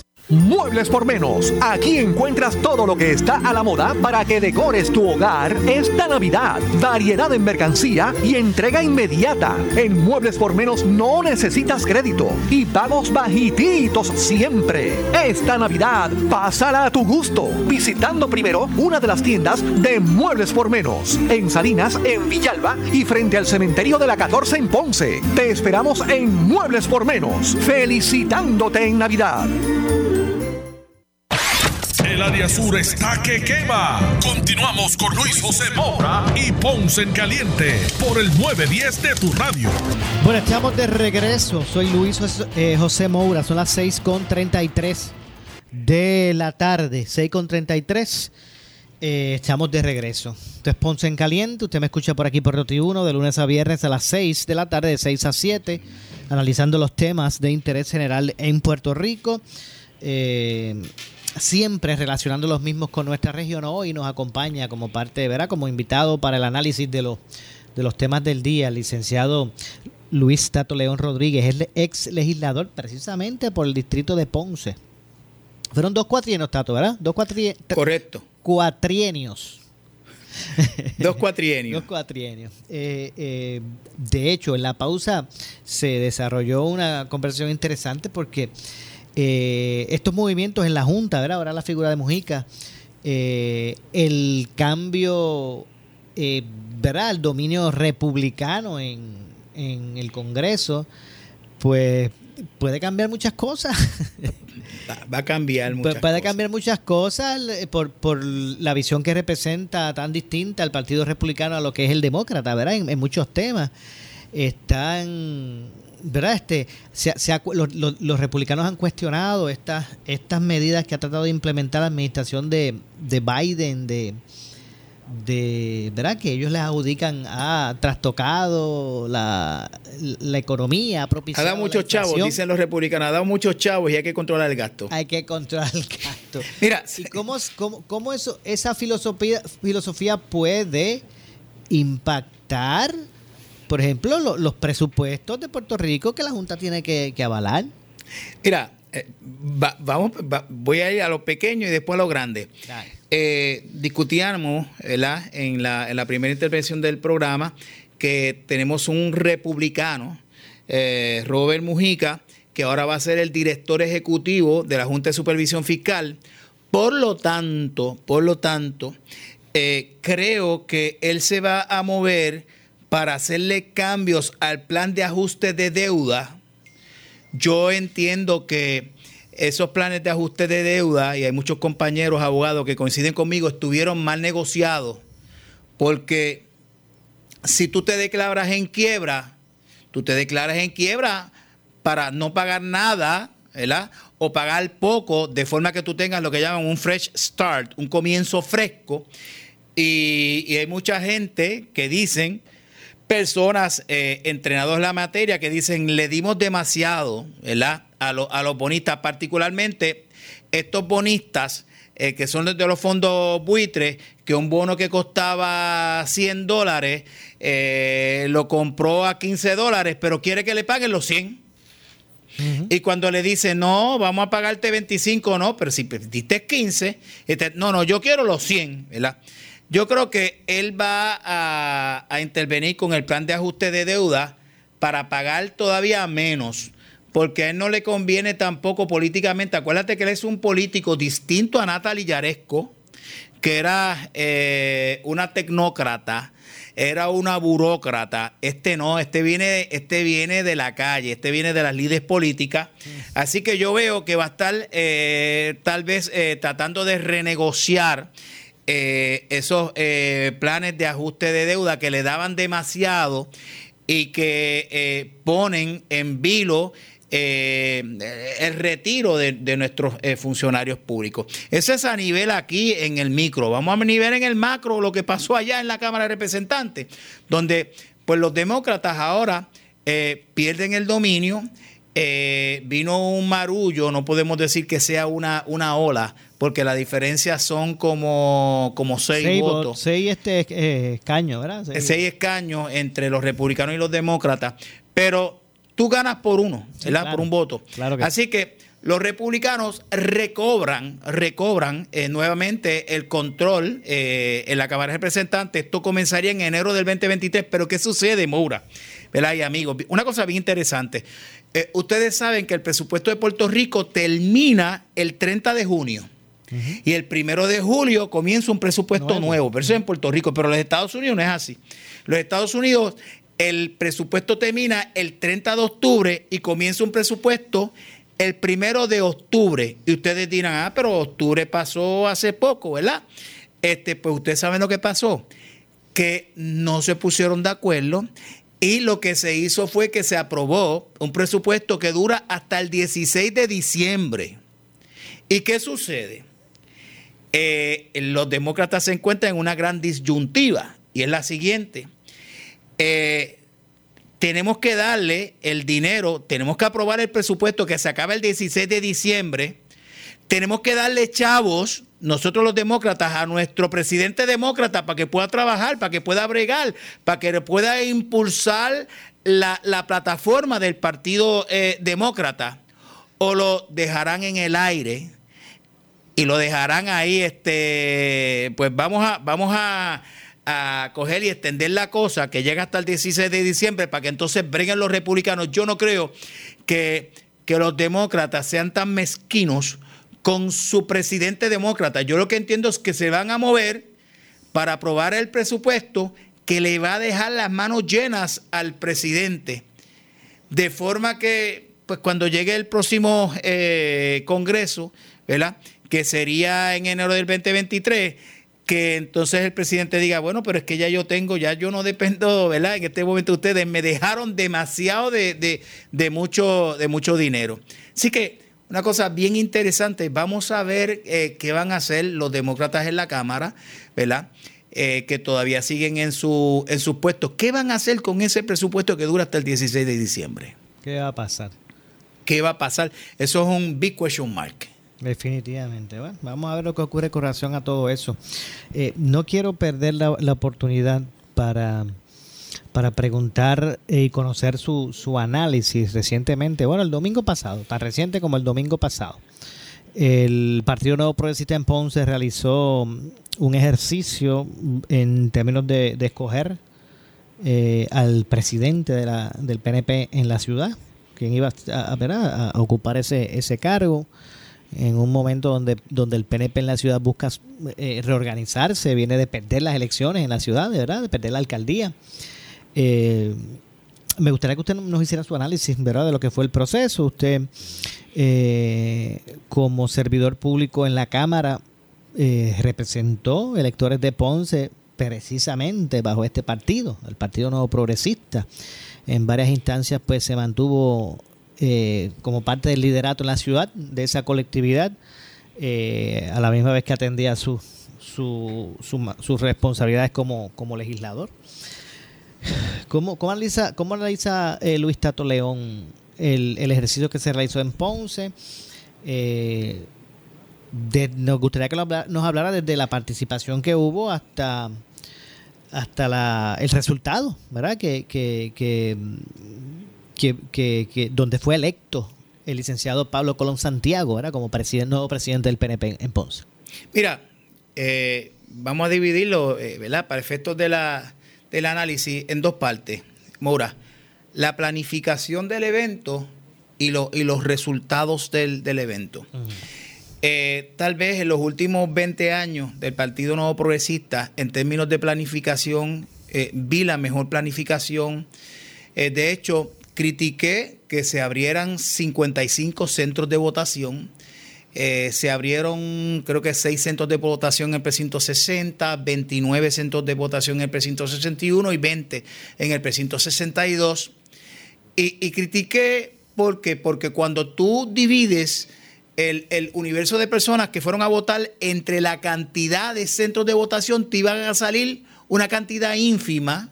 Speaker 13: Muebles por menos. Aquí encuentras todo lo que está a la moda para que decores tu hogar esta Navidad. Variedad en mercancía y entrega inmediata. En Muebles por menos no necesitas crédito y pagos bajititos siempre. Esta Navidad, pásala a tu gusto. Visitando primero una de las tiendas de Muebles por menos. En Salinas, en Villalba y frente al cementerio de la 14 en Ponce. Te esperamos en Muebles por menos. Felicitándote en Navidad.
Speaker 2: El área sur está que quema. Continuamos con Luis José Moura y Ponce en Caliente por el 910 de tu radio.
Speaker 4: Bueno, estamos de regreso. Soy Luis eh, José Moura. Son las 6.33 de la tarde. 6.33. Eh, estamos de regreso. Esto es Ponce en Caliente. Usted me escucha por aquí por Noti1 de lunes a viernes a las 6 de la tarde, de 6 a 7, analizando los temas de interés general en Puerto Rico. Eh, siempre relacionando los mismos con nuestra región. Hoy nos acompaña como parte, ¿verdad? Como invitado para el análisis de los, de los temas del día, el licenciado Luis Tato León Rodríguez, es ex legislador precisamente por el distrito de Ponce. Fueron dos cuatrienios, Tato, ¿verdad? Dos cuatri-
Speaker 5: Correcto.
Speaker 4: cuatrienios. *laughs*
Speaker 5: Dos cuatrienios.
Speaker 4: Dos cuatrienios. Eh, eh, de hecho, en la pausa se desarrolló una conversación interesante porque eh, estos movimientos en la Junta, ¿verdad? ahora la figura de Mujica, eh, el cambio, eh, ¿verdad? el dominio republicano en, en el Congreso, pues puede cambiar muchas cosas.
Speaker 5: Va, a cambiar muchas
Speaker 4: puede
Speaker 5: cosas.
Speaker 4: cambiar muchas cosas por, por la visión que representa tan distinta al Partido Republicano a lo que es el demócrata, ¿verdad? En, en muchos temas. Están, ¿verdad? Este, se ha- se ha los, los- los republicanos han cuestionado estas, estas medidas que ha tratado de implementar la administración de, de Biden, de, de, ¿verdad? Que ellos les adjudican, ha trastocado la, la economía, ha
Speaker 5: Ha
Speaker 4: propiciado
Speaker 5: dado muchos chavos, dicen los republicanos, ha dado muchos chavos y hay que controlar el gasto.
Speaker 4: Hay que controlar el gasto. *laughs*
Speaker 5: Mira,
Speaker 4: ¿y cómo, cómo, cómo eso, esa filosofía, filosofía puede impactar, por ejemplo, lo- los presupuestos de Puerto Rico que la Junta tiene que, que avalar?
Speaker 5: Mira, eh, va- vamos, va- voy a ir a lo pequeño y después a lo grande. Eh, discutíamos ¿verdad? En, la, en la primera intervención del programa que tenemos un republicano, eh, Robert Mujica, que ahora va a ser el director ejecutivo de la Junta de Supervisión Fiscal. Por lo tanto, por lo tanto, creo que él se va a mover para hacerle cambios al plan de ajuste de deuda. Yo entiendo que esos planes de ajuste de deuda, y hay muchos compañeros abogados que coinciden conmigo, estuvieron mal negociados. Porque si tú te declaras en quiebra, tú te declaras en quiebra para no pagar nada, ¿verdad? O pagar poco, de forma que tú tengas lo que llaman un fresh start, un comienzo fresco. Y, y hay mucha gente que dicen, personas eh, entrenados en la materia, que dicen, le dimos demasiado, ¿verdad? A, lo- a los bonistas, particularmente estos bonistas eh, que son de los fondos buitres, que un bono que costaba 100 dólares eh, lo compró a 15 dólares, pero quiere que le paguen los 100. Y cuando le dice, no, vamos a pagarte 25, no, pero si diste 15, este, no, no, yo quiero los 100, ¿verdad? Yo creo que él va a, intervenir con el plan de ajuste de deuda para pagar todavía menos, porque a él no le conviene tampoco políticamente. Acuérdate que él es un político distinto a Natalie Yaresco, que era eh, una tecnócrata, era una burócrata. Este no, este viene, este viene de la calle, este viene de las líderes políticas. Así que yo veo que va a estar eh, tal vez eh, tratando de renegociar eh, esos eh, planes de ajuste de deuda que le daban demasiado y que eh, ponen en vilo el retiro de, nuestros funcionarios públicos. Ese es a nivel aquí en el micro. Vamos a nivel en el macro lo que pasó allá en la Cámara de Representantes, donde pues los demócratas ahora pierden el dominio eh, vino un marullo, no podemos decir que sea una, una ola, porque la diferencia son como, como seis,
Speaker 4: Seis, vo-
Speaker 5: votos.
Speaker 4: seis este, eh, escaños, ¿verdad? Seis-
Speaker 5: seis escaños entre los republicanos y los demócratas, pero tú ganas por uno, ¿verdad?
Speaker 4: claro.
Speaker 5: Por un voto.
Speaker 4: Claro que
Speaker 5: Así que los republicanos recobran, recobran eh, nuevamente el control eh, en la Cámara de Representantes. Esto comenzaría en enero del 2023, pero ¿qué sucede, Moura? ¿Verdad? Y amigos, una cosa bien interesante. Eh, ustedes saben que el presupuesto de Puerto Rico termina el 30 de junio. Y el primero de julio comienza un presupuesto nuevo. pero eso es en Puerto Rico, pero los Estados Unidos no es así. Los Estados Unidos, el presupuesto termina el 30 de octubre y comienza un presupuesto el primero de octubre. Y ustedes dirán, ah, pero octubre pasó hace poco, ¿verdad? Este, pues ustedes saben lo que pasó. Que no se pusieron de acuerdo y lo que se hizo fue que se aprobó un presupuesto que dura hasta el 16 de diciembre. ¿Y qué sucede? Eh, los demócratas se encuentran en una gran disyuntiva y es la siguiente. Eh, tenemos que darle el dinero, tenemos que aprobar el presupuesto que se acaba el 16 de diciembre. Tenemos que darle chavos, nosotros los demócratas, a nuestro presidente demócrata para que pueda trabajar, para que pueda bregar, para que pueda impulsar la, la plataforma del Partido eh, Demócrata. O lo dejarán en el aire y lo dejarán ahí, este, pues vamos a, vamos a, a coger y extender la cosa que llega hasta el 16 de diciembre para que entonces breguen los republicanos. Yo no creo que, que los demócratas sean tan mezquinos con su presidente demócrata. Yo lo que entiendo es que se van a mover para aprobar el presupuesto que le va a dejar las manos llenas al presidente. De forma que, pues cuando llegue el próximo eh, Congreso, ¿verdad? Que sería en enero del 2023, que entonces el presidente diga, bueno, pero es que ya yo tengo, ya yo no dependo, ¿verdad? En este momento ustedes me dejaron demasiado de, de, de mucho, de mucho dinero. Así que una cosa bien interesante, vamos a ver eh, qué van a hacer los demócratas en la Cámara, ¿verdad? Eh, que todavía siguen en, su, en sus puestos. ¿Qué van a hacer con ese presupuesto que dura hasta el 16 de diciembre?
Speaker 4: ¿Qué va a pasar?
Speaker 5: ¿Qué va a pasar? Eso es un big question mark.
Speaker 4: Definitivamente. Bueno, vamos a ver lo que ocurre con relación a todo eso. Eh, no quiero perder la, la oportunidad para, para preguntar y conocer su, su análisis recientemente. Bueno, el domingo pasado, tan reciente como el domingo pasado. El Partido Nuevo Progresista en Ponce realizó un ejercicio en términos de, de escoger eh, al presidente de la, del PNP en la ciudad, quien iba a, a- a ocupar ese, ese cargo en un momento donde, donde el PNP en la ciudad busca eh, reorganizarse, viene de perder las elecciones en la ciudad, de verdad, de perder la alcaldía. Eh, me gustaría que usted nos hiciera su análisis, ¿verdad?, de lo que fue el proceso. Usted, eh, como servidor público en la Cámara, eh, representó electores de Ponce precisamente bajo este partido, el Partido Nuevo Progresista. En varias instancias, pues se mantuvo eh, como parte del liderato en la ciudad de esa colectividad, eh, a la misma vez que atendía su, su, su sus responsabilidades como, como legislador. ¿Cómo, analiza, cómo analiza eh, Luis Tato León el, el ejercicio que se realizó en Ponce? Eh, nos gustaría que nos hablara desde la participación que hubo hasta hasta la, el resultado, ¿verdad? Que, que, que, que, donde fue electo el licenciado Pablo Colón Santiago, ¿verdad? Como nuevo presidente del PNP en Ponce.
Speaker 5: Mira, eh, vamos a dividirlo, ¿verdad? Para efectos de la, del análisis en dos partes. Mora, la planificación del evento y, lo- y los resultados del, del evento. Eh, tal vez en los últimos 20 años del Partido Nuevo Progresista, en términos de planificación, eh, vi la mejor planificación. Eh, de hecho, critiqué que se abrieran 55 centros de votación. Eh, se abrieron, creo que 6 centros de votación en el precinto 60, 29 centros de votación en el precinto 61 y 20 en el precinto 62. Y, y critiqué porque, porque cuando tú divides el, el universo de personas que fueron a votar entre la cantidad de centros de votación, te iban a salir una cantidad ínfima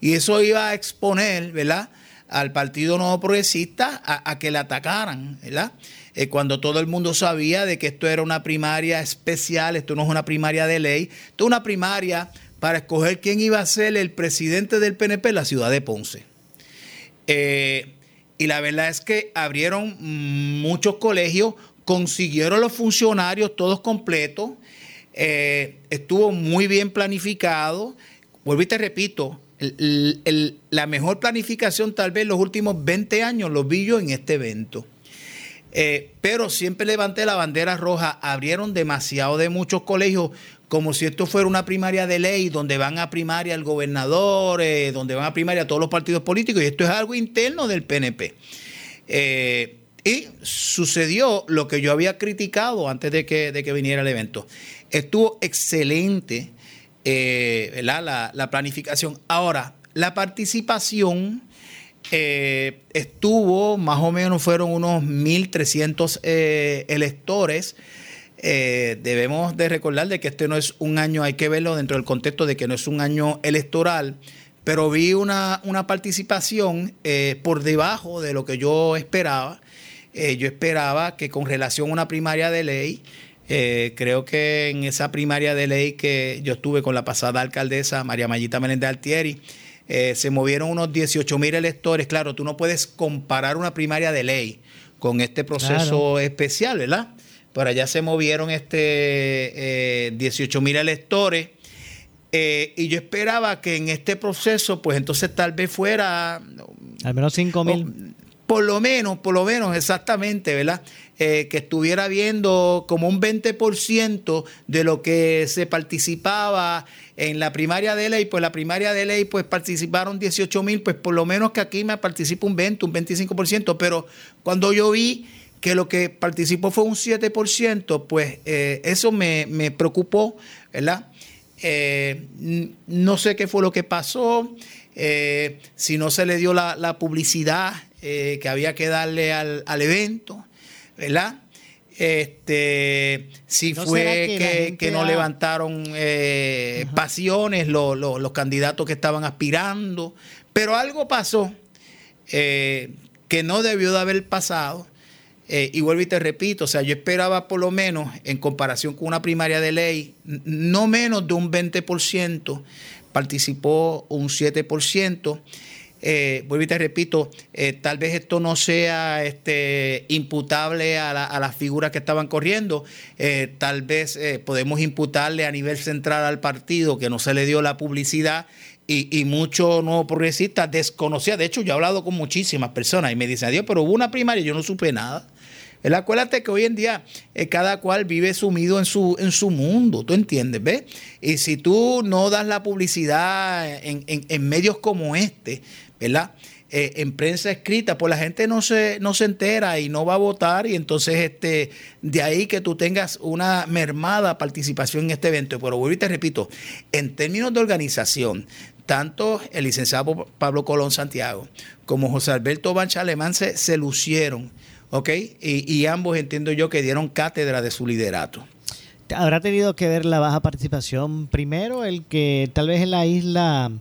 Speaker 5: y eso iba a exponer, ¿verdad? al Partido Nuevo Progresista a, a que le atacaran, ¿verdad? Eh, cuando todo el mundo sabía de que esto era una primaria especial, esto no es una primaria de ley, esto es una primaria para escoger quién iba a ser el presidente del PNP en la ciudad de Ponce. Eh, y la verdad es que abrieron muchos colegios, consiguieron los funcionarios todos completos, eh, estuvo muy bien planificado. Vuelvo y te repito, la mejor planificación tal vez los últimos 20 años lo vi yo en este evento. Eh, pero siempre levanté la bandera roja, abrieron demasiado de muchos colegios como si esto fuera una primaria de ley donde van a primaria el gobernador, eh, donde van a primaria todos los partidos políticos, y esto es algo interno del PNP. Eh, y sucedió lo que yo había criticado antes de que, de que viniera el evento. Estuvo excelente eh, la, planificación. Ahora, la participación estuvo, más o menos fueron unos 1.300 electores eh, debemos de recordar de que este no es un año, hay que verlo dentro del contexto de que no es un año electoral, pero vi una, participación eh, por debajo de lo que yo esperaba. Eh, yo esperaba que con relación a una primaria de ley, creo que en esa primaria de ley que yo estuve con la pasada alcaldesa, María Mayita Meléndez Altieri, se movieron unos 18 mil electores. Claro, tú no puedes comparar una primaria de ley con este proceso especial, ¿verdad? Por allá se movieron este 18 eh, mil electores. Eh, y yo esperaba que en este proceso, pues entonces tal vez fuera...
Speaker 4: Al menos 5 mil.
Speaker 5: Por lo menos, por lo menos, exactamente, ¿verdad? Eh, que estuviera viendo como un 20% de lo que se participaba en la primaria de ley, pues la primaria de ley, pues participaron 18 mil, pues por lo menos que aquí me participa un 20, un 25%, pero cuando yo vi que lo que participó fue un 7%, pues eh, eso me, preocupó, ¿verdad? Eh, no sé qué fue lo que pasó, eh, si no se le dio la, publicidad que había que darle al, evento, ¿verdad? Este, si fue que, no levantaron pasiones los candidatos que estaban aspirando, pero algo pasó que no debió de haber pasado eh, y vuelvo y te repito, o sea, yo esperaba por lo menos, en comparación con una primaria de ley, no menos de un 20%, participó un 7%. Eh, vuelvo y te repito, eh, tal vez esto no sea este, imputable a, las figuras que estaban corriendo, tal vez podemos imputarle a nivel central al partido que no se le dio la publicidad y, y muchos nuevos progresistas desconocían. De hecho, yo he hablado con muchísimas personas y me dicen, adiós, pero hubo una primaria y yo no supe nada. Acuérdate que hoy en día eh, cada cual vive sumido en su, en su mundo, ¿tú entiendes? ¿Ves? Y si tú no das la publicidad en, medios como este, ¿verdad? Eh, en prensa escrita, pues la gente no se, no se entera y no va a votar y entonces este, de ahí que tú tengas una mermada participación en este evento. Pero vuelvo y te repito, en términos de organización, tanto el licenciado Pablo Colón Santiago como José Alberto Bancha Alemán se, se lucieron ¿ok? Y, ambos entiendo yo que dieron cátedra de su liderato.
Speaker 4: ¿Habrá tenido que ver la baja participación primero, el que tal vez en la isla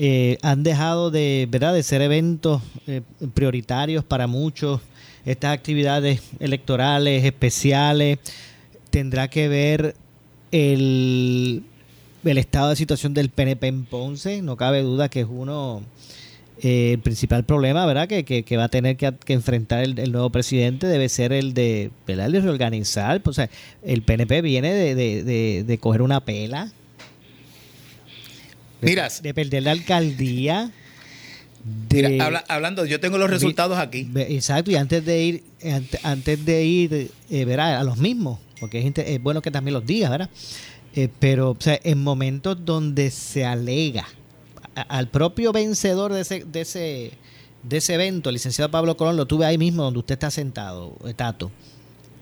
Speaker 4: eh, han dejado de, ¿verdad? de ser eventos eh, prioritarios para muchos, estas actividades electorales especiales? ¿Tendrá que ver el, estado de situación del PNP en Ponce? No cabe duda que es uno eh, el principal problema, ¿verdad?, que, que, va a tener que, enfrentar el, nuevo presidente debe ser el de, ¿verdad? reorganizar. Pues, o sea, el PNP viene de, de, de, coger una pela.
Speaker 5: Mira,
Speaker 4: de perder la alcaldía.
Speaker 5: Mira, hablando, yo tengo los resultados aquí.
Speaker 4: Exacto, y antes de ir, antes, de ir, eh, a los mismos, porque es, es, bueno que también los digas, ¿verdad? Eh, pero, o sea, en momentos donde se alega al propio vencedor de ese, de ese, de ese evento, el licenciado Pablo Colón, lo tuve ahí mismo donde usted está sentado, Tato.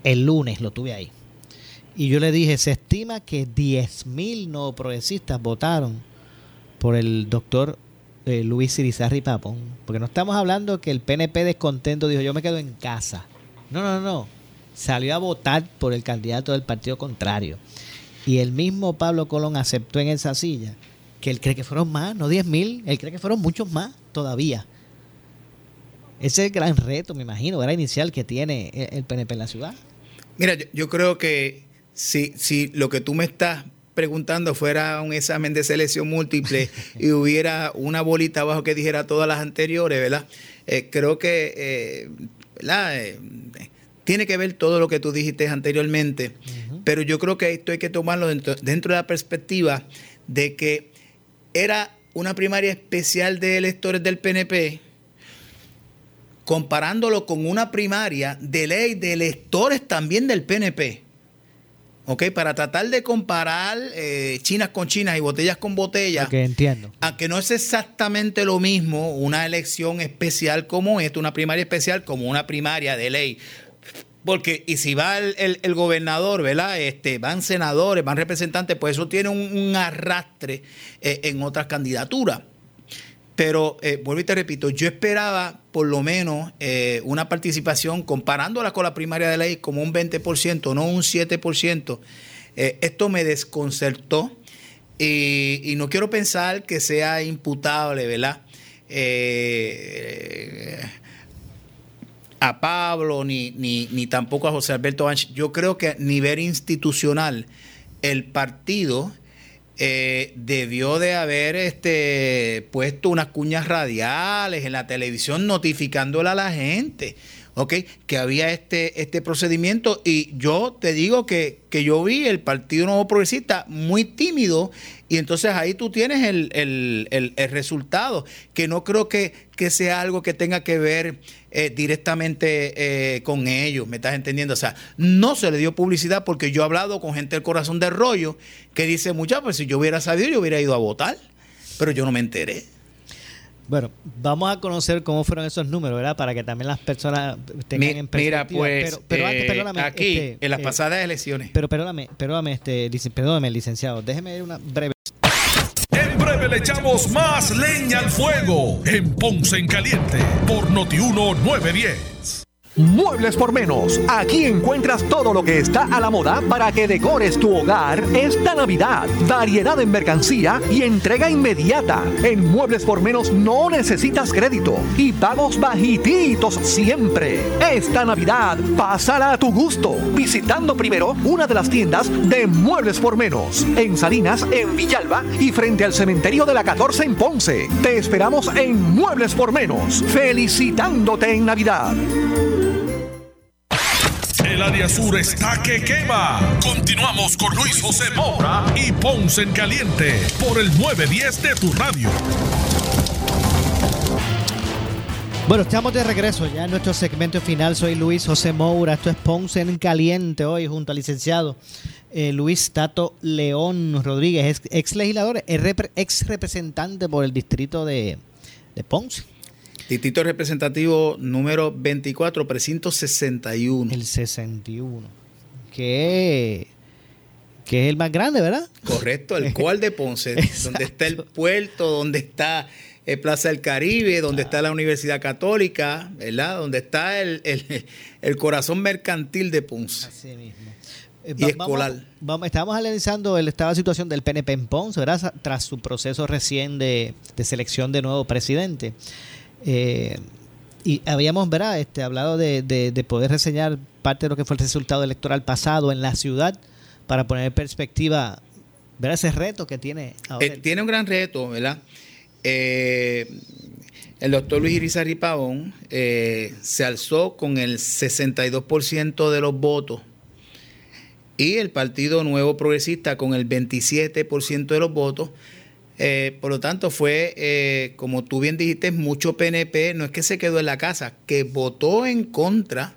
Speaker 4: El lunes lo tuve ahí. Y yo le dije, se estima que 10.000 no progresistas votaron por el doctor eh, Luis Irizarri Papón. Porque no estamos hablando que el PNP descontento dijo, yo me quedo en casa. No, no, no. Salió a votar por el candidato del partido contrario. Y el mismo Pablo Colón aceptó en esa silla que él cree que fueron más, no 10 mil, él cree que fueron muchos más todavía. Ese es el gran reto, me imagino, era inicial que tiene el PNP en la ciudad.
Speaker 5: Mira, yo, yo creo que si, si lo que tú me estás preguntando fuera un examen de selección múltiple *laughs* y hubiera una bolita abajo que dijera todas las anteriores, ¿verdad? Eh, creo que, eh, ¿verdad? Eh, tiene que ver todo lo que tú dijiste anteriormente, pero yo creo que esto hay que tomarlo dentro, dentro de la perspectiva de que era una primaria especial de electores del PNP, comparándolo con una primaria de ley de electores también del PNP. ¿Ok? Para tratar de comparar eh, chinas con chinas y botellas con botellas.
Speaker 4: Ok, entiendo.
Speaker 5: Aunque no es exactamente lo mismo una elección especial como esta, una primaria especial como una primaria de ley. Porque, y si va el, gobernador, ¿verdad? Este, van senadores, van representantes, pues eso tiene un, arrastre eh, en otras candidaturas. Pero, eh, vuelvo y te repito, yo esperaba por lo menos eh, una participación comparándola con la primaria de ley como un 20%, no un 7%. Eh, esto me desconcertó y, no quiero pensar que sea imputable, ¿verdad? a Pablo ni, ni, ni, tampoco a José Alberto Banch. Yo creo que a nivel institucional el partido eh, debió de haber este, puesto unas cuñas radiales en la televisión notificándole a la gente. ¿Ok? Que había este, este procedimiento y yo te digo que, que, yo vi el Partido Nuevo Progresista muy tímido y entonces ahí tú tienes el, el, el, resultado, que no creo que, que, sea algo que tenga que ver eh, directamente eh, con ellos, ¿me estás entendiendo? O sea, no se le dio publicidad porque yo he hablado con gente del corazón de rollo que dice, muchachos, pues si yo hubiera sabido, yo hubiera ido a votar, pero yo no me enteré.
Speaker 4: Bueno, vamos a conocer cómo fueron esos números, ¿verdad? Para que también las personas tengan en perspectiva.
Speaker 5: Mira, pues, pero, antes, perdóname, aquí, este, en las pasadas elecciones.
Speaker 4: Pero perdóname, perdóname, este, perdóname, licenciado, déjeme una breve
Speaker 2: en breve le echamos más leña al fuego en Ponce en Caliente por Notiuno 910.
Speaker 13: Muebles por menos. Aquí encuentras todo lo que está a la moda para que decores tu hogar esta Navidad. Variedad en mercancía y entrega inmediata. En Muebles por menos no necesitas crédito y pagos bajititos siempre. Esta Navidad, pásala a tu gusto. Visitando primero una de las tiendas de Muebles por menos. En Salinas, en Villalba y frente al cementerio de la 14 en Ponce. Te esperamos en Muebles por menos. Felicitándote en Navidad.
Speaker 2: El área sur está que quema. Continuamos con Luis José Moura y Ponce en Caliente por el 910 de tu radio.
Speaker 4: Bueno, estamos de regreso ya en nuestro segmento final. Soy Luis José Moura. Esto es Ponce en Caliente hoy junto al licenciado eh, Luis Tato León Rodríguez, ex, legislador, ex representante por el distrito de, de Ponce.
Speaker 5: Distrito representativo número 24, precinto 61.
Speaker 4: El 61. Que, que es el más grande, ¿verdad?
Speaker 5: Correcto, el *laughs* cual de Ponce, donde está el puerto, donde está el Plaza del Caribe, donde está la Universidad Católica, ¿verdad? Donde está el, el, corazón mercantil de Ponce. Así mismo.
Speaker 4: Eh, y escolar. Vamos, estábamos analizando el estado de situación del PNP en Ponce, ¿verdad? Tras su proceso recién de, de selección de nuevo presidente. Eh, y habíamos ¿verdad? Este, hablado de, de, poder reseñar parte de lo que fue el resultado electoral pasado en la ciudad para poner en perspectiva ver ese reto que tiene
Speaker 5: ahora. Eh, tiene un gran reto, ¿verdad? Eh, el doctor Luis Irizarry Pavón se alzó con el 62% de los votos y el Partido Nuevo Progresista con el 27% de los votos eh, por lo tanto, fue, eh, como tú bien dijiste, mucho PNP, no es que se quedó en la casa, que votó en contra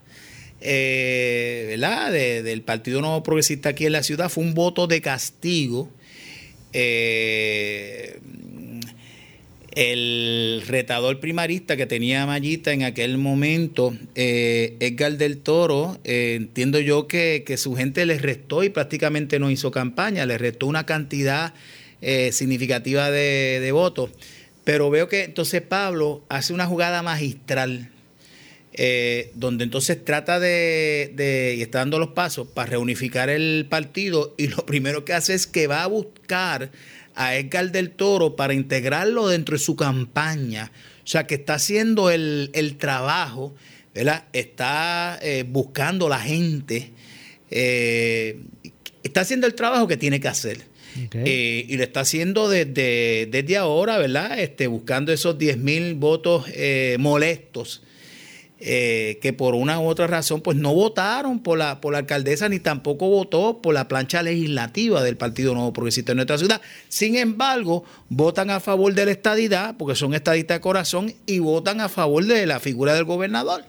Speaker 5: eh, ¿verdad? del Partido Nuevo Progresista aquí en la ciudad, fue un voto de castigo. el retador primarista que tenía Mallita en aquel momento, Edgar del Toro, entiendo yo que, que su gente le restó y prácticamente no hizo campaña, le restó una cantidad eh, significativa de, votos. Pero veo que entonces Pablo hace una jugada magistral, eh, donde entonces trata de, y está dando los pasos para reunificar el partido, y lo *laughs* primero que hace es que va a buscar a Edgar del Toro para integrarlo dentro de su campaña sea, que está haciendo el, el trabajo, ¿verdad? Está eh, buscando la gente, está haciendo el trabajo que tiene que hacer. Eh, y lo está haciendo desde, desde ahora, ¿verdad? Este, buscando esos 10 mil votos eh, molestos. eh, que por una u otra razón pues no votaron por la, por la alcaldesa ni tampoco votó por la plancha legislativa del Partido Nuevo Progresista en nuestra ciudad. Sin embargo, votan a favor de la estadidad, porque son estadistas de corazón, y votan a favor de la figura del gobernador.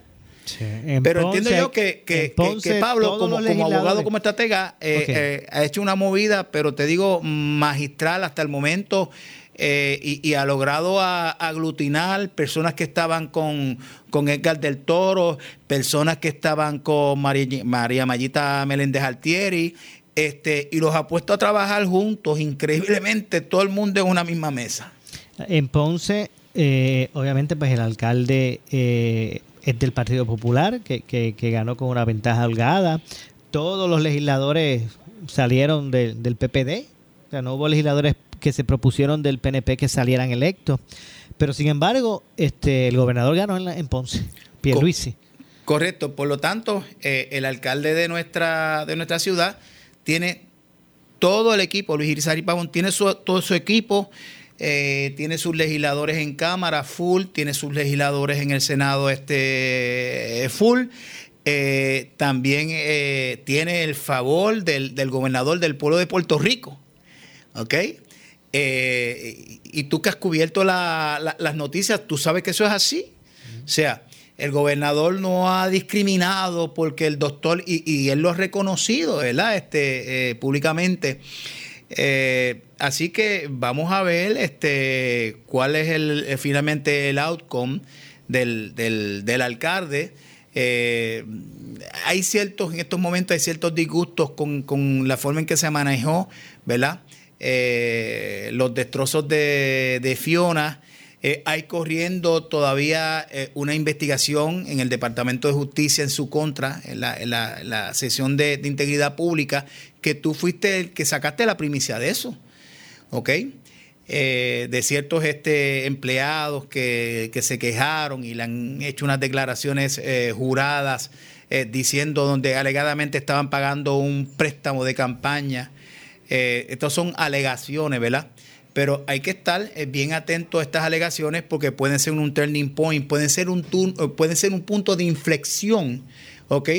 Speaker 5: Pero entiendo yo que, que- Pablo, como, como abogado, como estratega, eh, eh, ha hecho una movida, pero te digo, magistral hasta el momento. eh, y, y ha logrado a- aglutinar personas que estaban con, con Edgar del Toro, personas que estaban con María, María Mayita Meléndez Altieri, este, y los ha puesto a trabajar juntos, increíblemente, todo el mundo en una misma mesa.
Speaker 4: En Ponce, obviamente, pues el alcalde es del Partido Popular, que, que- ganó con una ventaja holgada. Todos los legisladores salieron de- del PPD. O sea, no hubo legisladores que se propusieron del PNP que salieran electos. Pero sin embargo, este el gobernador ganó en, la- en Ponce, Pierluisi.
Speaker 5: Correcto, por lo tanto, eh, el alcalde de nuestra, de nuestra ciudad tiene todo el equipo, Luis Irizarry Pavón tiene su- todo su equipo, eh, tiene sus legisladores en Cámara full, tiene sus legisladores en el Senado este, full. eh, también eh, tiene el favor del, del gobernador del pueblo de Puerto Rico. ¿Ok? Eh, y, tú que has cubierto la- la- las noticias, tú sabes que eso es así. O sea, el gobernador no ha discriminado porque el doctor, y, y él lo ha reconocido, ¿verdad? Este, eh, públicamente. Eh, así que vamos a ver este, cuál es el, eh, finalmente el outcome del, del- del alcalde. Eh, hay ciertos, en estos momentos hay ciertos disgustos con, con la forma en que se manejó, ¿verdad? Eh, los destrozos de, Fiona. Eh, hay corriendo todavía eh, una investigación en el Departamento de Justicia en su contra, en la, en la- en la sesión de, de integridad pública, que tú fuiste el que sacaste la primicia de eso, ¿ok? Eh, de ciertos este, empleados que, que se quejaron y le han hecho unas declaraciones eh, juradas eh, diciendo donde alegadamente estaban pagando un préstamo de campaña. Estas son alegaciones, ¿verdad? Pero hay que estar bien atento a estas alegaciones porque pueden ser un turning point, pueden ser un, eh, pueden ser un punto de inflexión, ¿ok?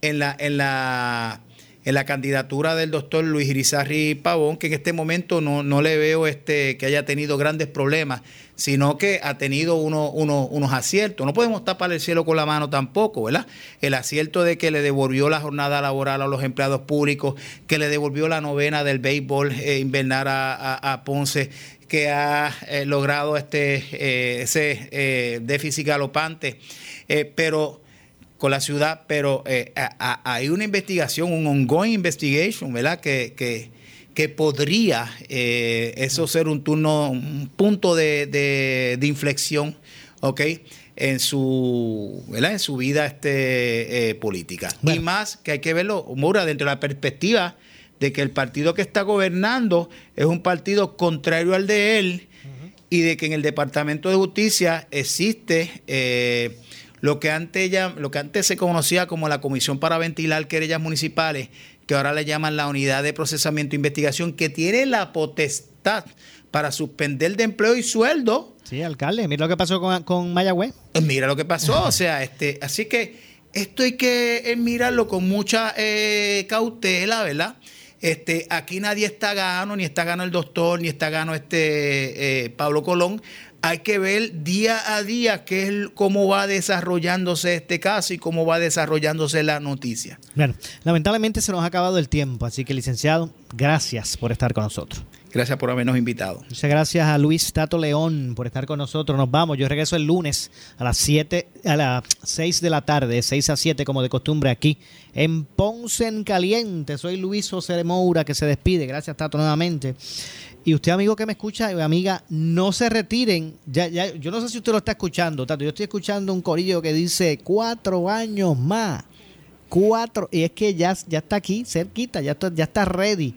Speaker 5: En la, en la, en la candidatura del doctor Luis Irizarry Pavón, que en este momento no, no le veo este, que haya tenido grandes problemas, sino que ha tenido uno- uno- unos aciertos. No podemos tapar el cielo con la mano tampoco, ¿verdad? El acierto de que le devolvió la jornada laboral a los empleados públicos, que le devolvió la novena del béisbol eh, invernal a, a- a Ponce, que ha eh, logrado este eh, ese eh, déficit galopante. Pero con la ciudad, pero eh, a- a- hay una investigación, un ongoing investigation, ¿verdad? Que, que, que podría eh, eso ser un turno, un punto de, de- de inflexión, ¿ok? En su, ¿verdad? En su vida este, eh, política. Y más que hay que verlo, Mura, dentro de la perspectiva de que el partido que está gobernando es un partido contrario al de él y de que en el Departamento de Justicia existe eh, lo, que antes ya- lo que antes se conocía como la Comisión para Ventilar Querellas Municipales, que ahora le llaman la Unidad de Procesamiento e Investigación, que tiene la potestad para suspender de empleo y sueldo.
Speaker 4: Sí, alcalde, mira lo que pasó con, con Mayagüez.
Speaker 5: Mira lo que pasó, o sea, este, así que esto hay que eh, mirarlo con mucha eh, cautela, ¿verdad? Este, aquí nadie está gano, ni está gano el doctor, ni está gano este eh, Pablo Colón. Hay que ver día a día qué es, cómo va desarrollándose este caso y cómo va desarrollándose la noticia.
Speaker 4: Bueno, lamentablemente se nos ha acabado el tiempo, así que licenciado, gracias por estar con nosotros.
Speaker 5: Gracias por habernos invitado.
Speaker 4: Muchas gracias a Luis Tato León por estar con nosotros. Nos vamos. Yo regreso el lunes a las 7, a las 6 de la tarde, 6 a 7 como de costumbre aquí en Ponce en Caliente. Soy Luis José Moura que se despide. Gracias Tato nuevamente. Y usted amigo que me escucha, y amiga, no se retiren. Ya, ya, yo no sé si usted lo está escuchando, Tato. Yo estoy escuchando un corillo que dice cuatro años más. Cuatro. Y es que ya, ya está aquí, cerquita, ya está, ya está ready.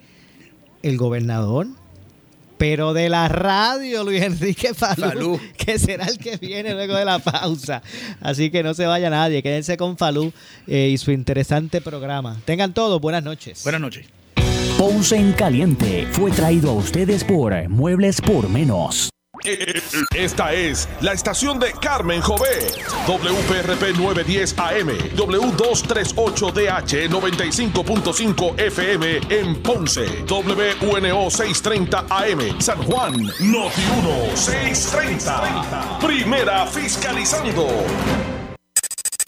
Speaker 4: El gobernador pero de la radio, Luis Enrique Falú,
Speaker 5: Falú. *laughs*
Speaker 4: que será el que viene luego de la pausa. Así que no se vaya nadie, quédense con Falú eh, y su interesante programa. Tengan todos buenas noches.
Speaker 5: Buenas noches.
Speaker 7: Ponce en Caliente fue traído a ustedes por Muebles por Menos.
Speaker 2: Esta es la estación de Carmen Jové. WPRP 910 AM, W238DH 95.5 FM en Ponce, WNO 630 AM, San Juan, Noti 1 630. Primera fiscalizando.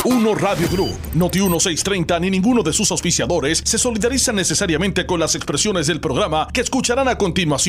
Speaker 2: Uno Radio Group, Noti 1630 ni ninguno de sus auspiciadores se solidarizan necesariamente con las expresiones del programa que escucharán a continuación.